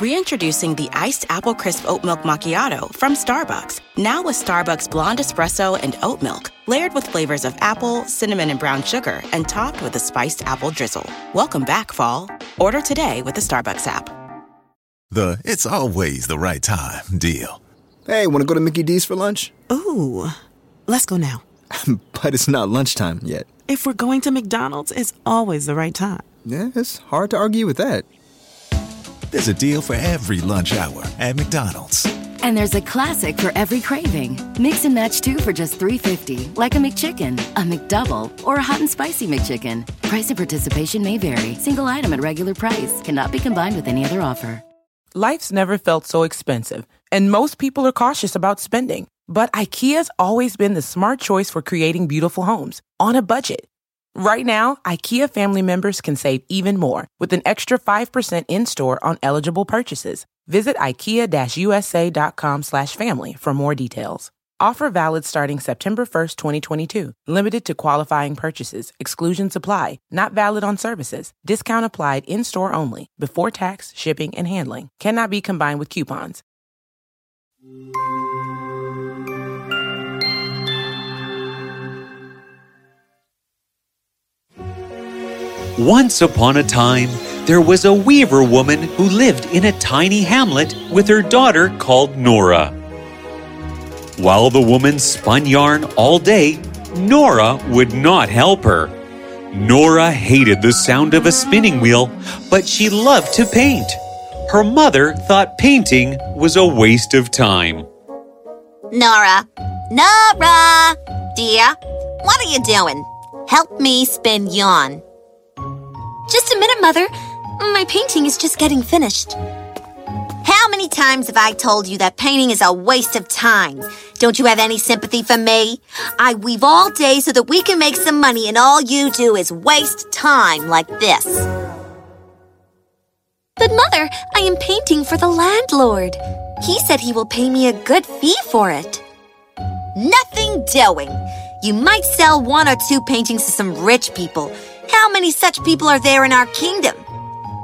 Reintroducing the iced apple crisp oat milk macchiato from Starbucks. Now with Starbucks blonde espresso and oat milk, layered with flavors of apple, cinnamon, and brown sugar, and topped with a spiced apple drizzle. Welcome back, fall. Order today with the Starbucks app. The it's always the right time deal. Hey, want to go to Mickey D's for lunch? Ooh, let's go now. but it's not lunchtime yet. If we're going to McDonald's, it's always the right time. Yeah, it's hard to argue with that. There's a deal for every lunch hour at McDonald's. And there's a classic for every craving. Mix and match two for just $3.50, like a McChicken, a McDouble, or a hot and spicy McChicken. Price and participation may vary. Single item at regular price cannot be combined with any other offer. Life's never felt so expensive, and most people are cautious about spending. But IKEA's always been the smart choice for creating beautiful homes on a budget. Right now, IKEA family members can save even more with an extra 5% in-store on eligible purchases. Visit ikea-usa.com slash family for more details. Offer valid starting September 1st, 2022. Limited to qualifying purchases. Exclusions apply. Not valid on services. Discount applied in-store only. Before tax, shipping, and handling. Cannot be combined with coupons. Once upon a time, there was a weaver woman who lived in a tiny hamlet with her daughter called Nora. While the woman spun yarn all day, Nora would not help her. Nora hated the sound of a spinning wheel, but she loved to paint. Her mother thought painting was a waste of time. Nora, Nora, dear, what are you doing? Help me spin yarn. Just a minute, Mother. My painting is just getting finished. How many times have I told you that painting is a waste of time? Don't you have any sympathy for me? I weave all day so that we can make some money, and all you do is waste time like this. But, Mother, I am painting for the landlord. He said he will pay me a good fee for it. Nothing doing. You might sell one or two paintings to some rich people. How many such people are there in our kingdom?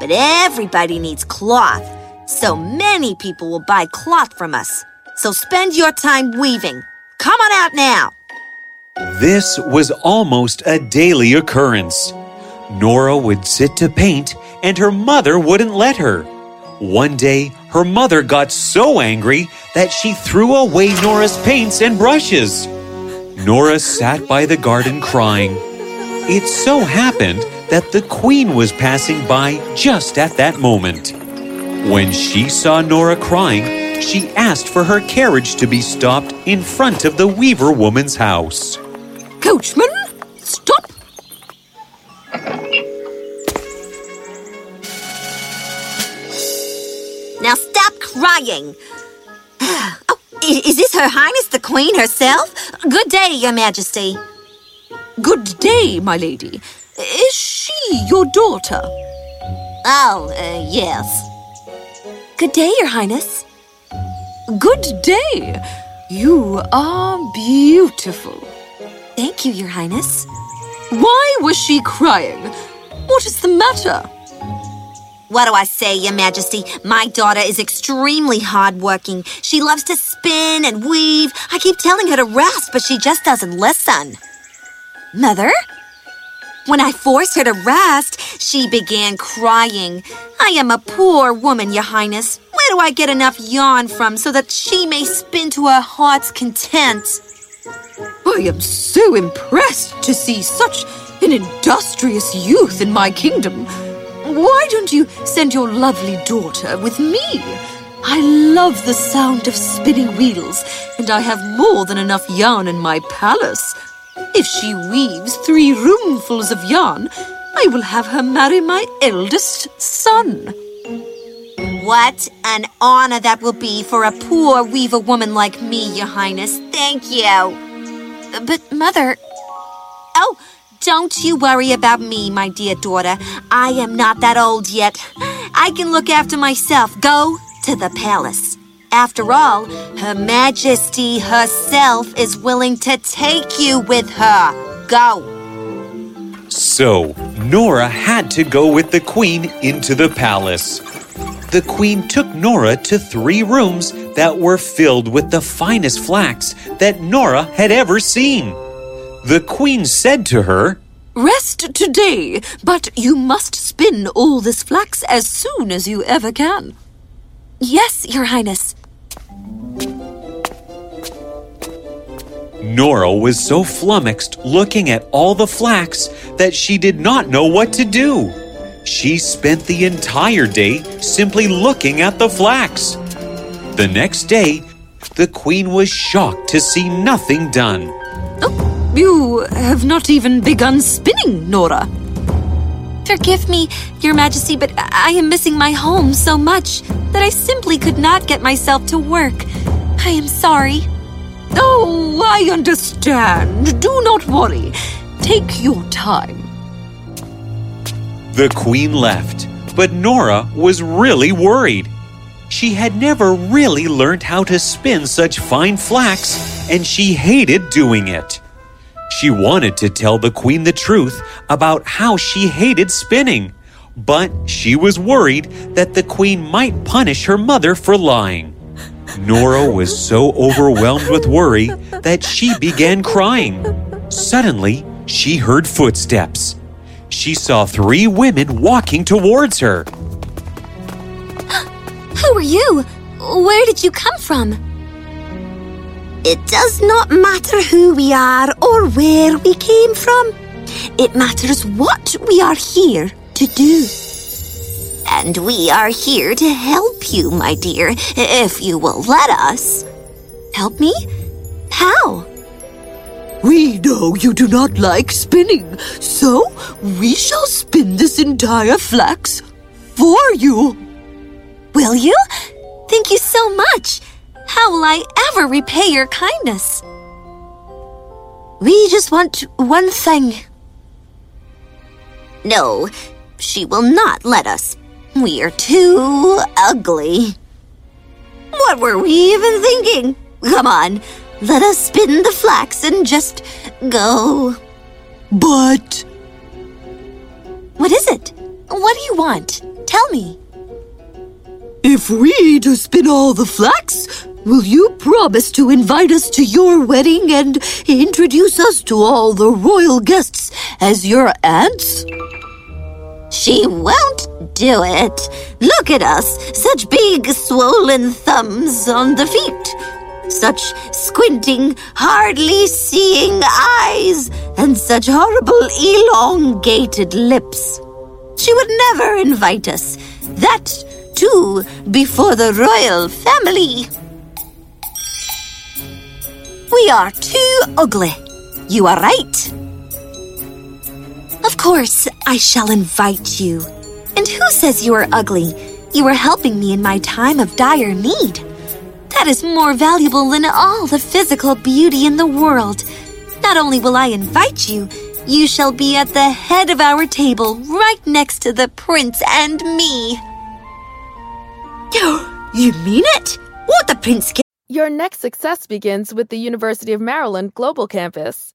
But everybody needs cloth. So many people will buy cloth from us. So spend your time weaving. Come on out now. This was almost a daily occurrence. Nora would sit to paint, and her mother wouldn't let her. One day, her mother got so angry that she threw away Nora's paints and brushes. Nora sat by the garden crying. It so happened that the queen was passing by just at that moment. When she saw Nora crying, she asked for her carriage to be stopped in front of the weaver woman's house. Coachman, stop! Now stop crying. oh, is this Her Highness the Queen herself? Good day, Your Majesty. Good day, my lady. Is she your daughter? Oh, uh, yes. Good day, Your Highness. Good day. You are beautiful. Thank you, Your Highness. Why was she crying? What is the matter? What do I say, Your Majesty? My daughter is extremely hardworking. She loves to spin and weave. I keep telling her to rest, but she just doesn't listen. Mother? When I forced her to rest, she began crying. I am a poor woman, Your Highness. Where do I get enough yarn from so that she may spin to her heart's content? I am so impressed to see such an industrious youth in my kingdom. Why don't you send your lovely daughter with me? I love the sound of spinning wheels, and I have more than enough yarn in my palace. If she weaves three roomfuls of yarn, I will have her marry my eldest son. What an honor that will be for a poor weaver woman like me, Your Highness. Thank you. But, Mother. Oh, don't you worry about me, my dear daughter. I am not that old yet. I can look after myself. Go to the palace. After all, Her Majesty herself is willing to take you with her. Go. So, Nora had to go with the queen into the palace. The queen took Nora to three rooms that were filled with the finest flax that Nora had ever seen. The queen said to her, Rest today, but you must spin all this flax as soon as you ever can. Yes, Your Highness. Nora was so flummoxed looking at all the flax that she did not know what to do. She spent the entire day simply looking at the flax. The next day, the queen was shocked to see nothing done. Oh, you have not even begun spinning, Nora. Forgive me, Your Majesty, but I am missing my home so much that I simply could not get myself to work. I am sorry. Oh, I understand. Do not worry. Take your time. The queen left, but Nora was really worried. She had never really learned how to spin such fine flax, and she hated doing it. She wanted to tell the queen the truth about how she hated spinning, but she was worried that the queen might punish her mother for lying. Nora was so overwhelmed with worry that she began crying. Suddenly, she heard footsteps. She saw three women walking towards her. Who are you? Where did you come from? It does not matter who we are or where we came from. It matters what we are here to do. And we are here to help you, my dear, if you will let us. Help me? How? We know you do not like spinning, so we shall spin this entire flax for you. Will you? Thank you so much. How will I ever repay your kindness? We just want one thing. No, she will not let us. We are too ugly. What were we even thinking? Come on, let us spin the flax and just go. But. What is it? What do you want? Tell me. If we to spin all the flax, will you promise to invite us to your wedding and introduce us to all the royal guests as your aunts? She won't do it. Look at us, such big swollen thumbs on the feet, such squinting, hardly seeing eyes, and such horrible elongated lips. She would never invite us. That, too, before the royal family. We are too ugly. You are right. Of course, I shall invite you. And who says you are ugly? You are helping me in my time of dire need. That is more valuable than all the physical beauty in the world. Not only will I invite you, you shall be at the head of our table, right next to the prince and me. You mean it? What the prince? Your next success begins with the University of Maryland Global Campus.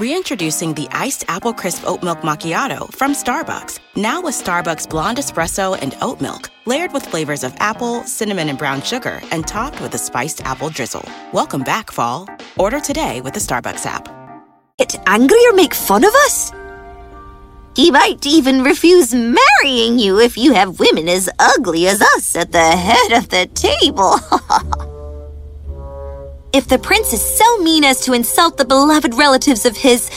Reintroducing the iced apple crisp oat milk macchiato from Starbucks. Now with Starbucks blonde espresso and oat milk, layered with flavors of apple, cinnamon, and brown sugar, and topped with a spiced apple drizzle. Welcome back, fall. Order today with the Starbucks app. Get angry or make fun of us? He might even refuse marrying you if you have women as ugly as us at the head of the table. If the prince is so mean as to insult the beloved relatives of his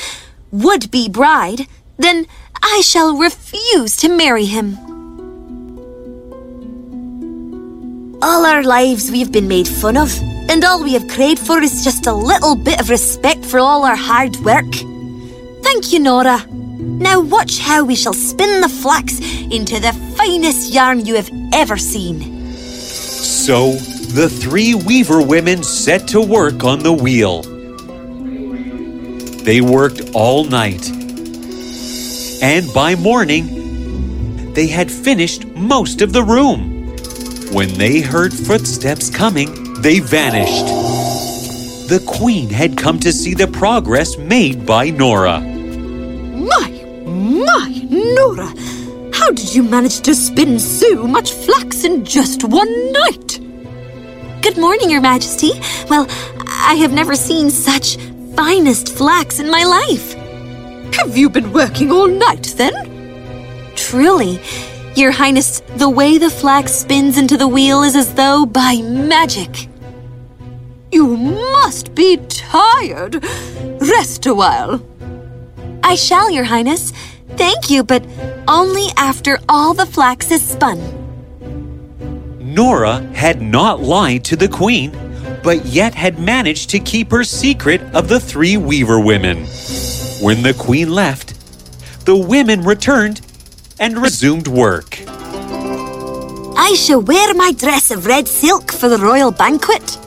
would be bride, then I shall refuse to marry him. All our lives we've been made fun of, and all we have craved for is just a little bit of respect for all our hard work. Thank you, Nora. Now watch how we shall spin the flax into the finest yarn you have ever seen. So the three weaver women set to work on the wheel. They worked all night. And by morning, they had finished most of the room. When they heard footsteps coming, they vanished. The queen had come to see the progress made by Nora. My, my, Nora! How did you manage to spin so much flax in just one night? Good morning, Your Majesty. Well, I have never seen such finest flax in my life. Have you been working all night then? Truly, Your Highness, the way the flax spins into the wheel is as though by magic. You must be tired. Rest a while. I shall, Your Highness. Thank you, but only after all the flax is spun. Nora had not lied to the queen, but yet had managed to keep her secret of the three weaver women. When the queen left, the women returned and resumed work. I shall wear my dress of red silk for the royal banquet.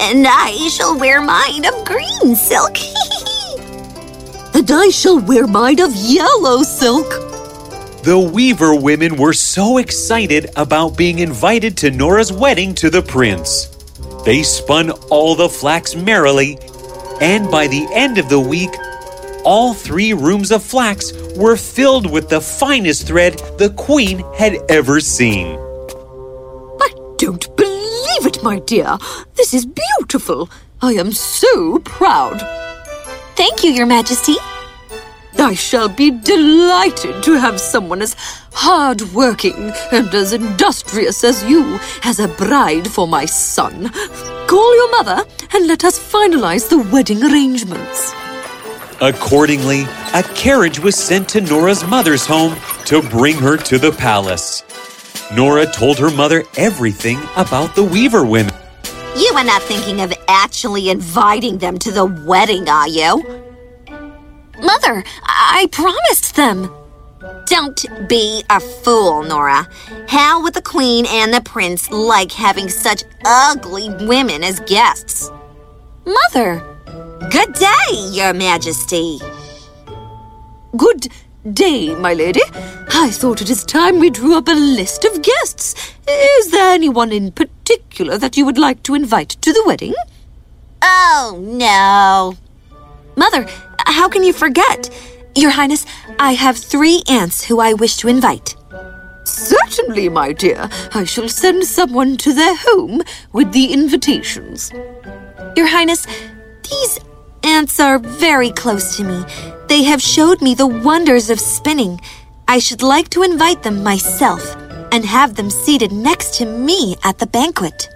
And I shall wear mine of green silk. and I shall wear mine of yellow silk. The Weaver women were so excited about being invited to Nora's wedding to the prince. They spun all the flax merrily, and by the end of the week, all three rooms of flax were filled with the finest thread the queen had ever seen. I don't believe it, my dear. This is beautiful. I am so proud. Thank you, Your Majesty. I shall be delighted to have someone as hard-working and as industrious as you as a bride for my son. Call your mother and let us finalize the wedding arrangements. Accordingly, a carriage was sent to Nora's mother's home to bring her to the palace. Nora told her mother everything about the Weaver women. You are not thinking of actually inviting them to the wedding, are you? Mother, I promised them. Don't be a fool, Nora. How would the queen and the prince like having such ugly women as guests? Mother! Good day, Your Majesty. Good day, my lady. I thought it is time we drew up a list of guests. Is there anyone in particular that you would like to invite to the wedding? Oh, no. Mother, how can you forget? Your Highness, I have three aunts who I wish to invite. Certainly, my dear. I shall send someone to their home with the invitations. Your Highness, these aunts are very close to me. They have showed me the wonders of spinning. I should like to invite them myself and have them seated next to me at the banquet.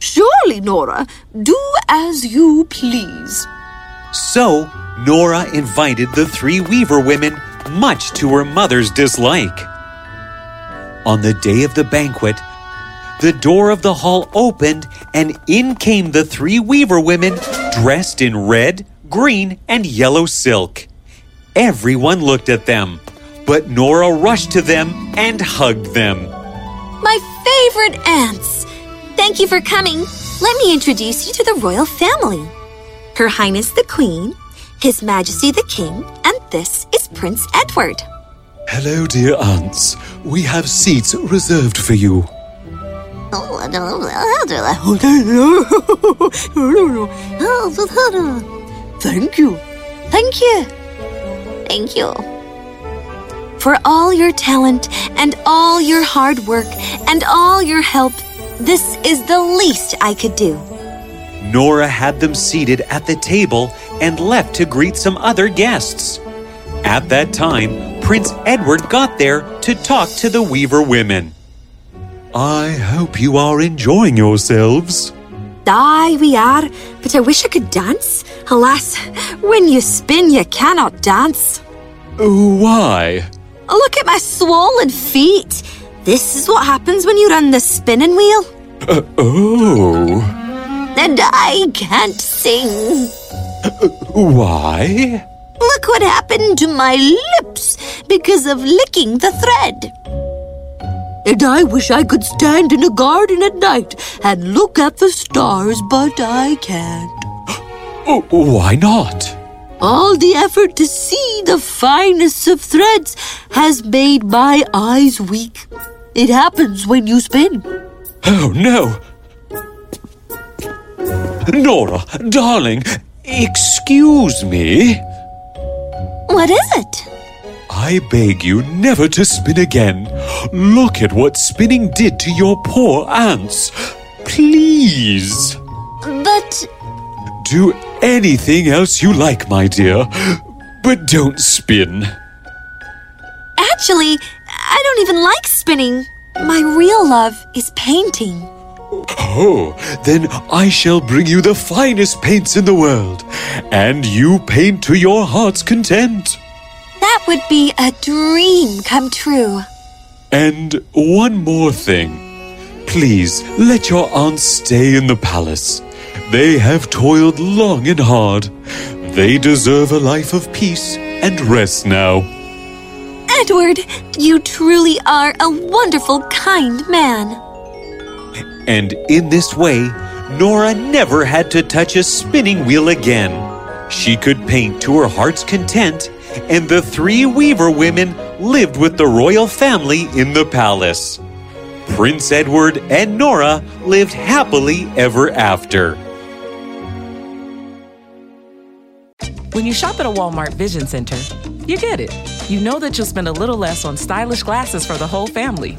Surely, Nora. Do as you please. So, Nora invited the three Weaver women, much to her mother's dislike. On the day of the banquet, the door of the hall opened, and in came the three Weaver women dressed in red, green, and yellow silk. Everyone looked at them, but Nora rushed to them and hugged them. My favorite aunts! Thank you for coming. Let me introduce you to the royal family. Her Highness the Queen, His Majesty the King, and this is Prince Edward. Hello, dear aunts. We have seats reserved for you. Thank you. Thank you. Thank you. For all your talent and all your hard work and all your help, this is the least I could do. Nora had them seated at the table and left to greet some other guests. At that time, Prince Edward got there to talk to the Weaver women. I hope you are enjoying yourselves. Aye, we are, but I wish I could dance. Alas, when you spin, you cannot dance. Why? Look at my swollen feet. This is what happens when you run the spinning wheel. Uh, oh. And I can't sing. Why? Look what happened to my lips because of licking the thread. And I wish I could stand in a garden at night and look at the stars, but I can't. Why not? All the effort to see the finest of threads has made my eyes weak. It happens when you spin. Oh, no. Nora, darling, excuse me. What is it? I beg you never to spin again. Look at what spinning did to your poor aunts. Please. But. Do anything else you like, my dear, but don't spin. Actually, I don't even like spinning. My real love is painting. Oh, then I shall bring you the finest paints in the world, and you paint to your heart's content. That would be a dream come true. And one more thing. Please let your aunts stay in the palace. They have toiled long and hard. They deserve a life of peace and rest now. Edward, you truly are a wonderful, kind man. And in this way, Nora never had to touch a spinning wheel again. She could paint to her heart's content, and the three Weaver women lived with the royal family in the palace. Prince Edward and Nora lived happily ever after. When you shop at a Walmart Vision Center, you get it. You know that you'll spend a little less on stylish glasses for the whole family.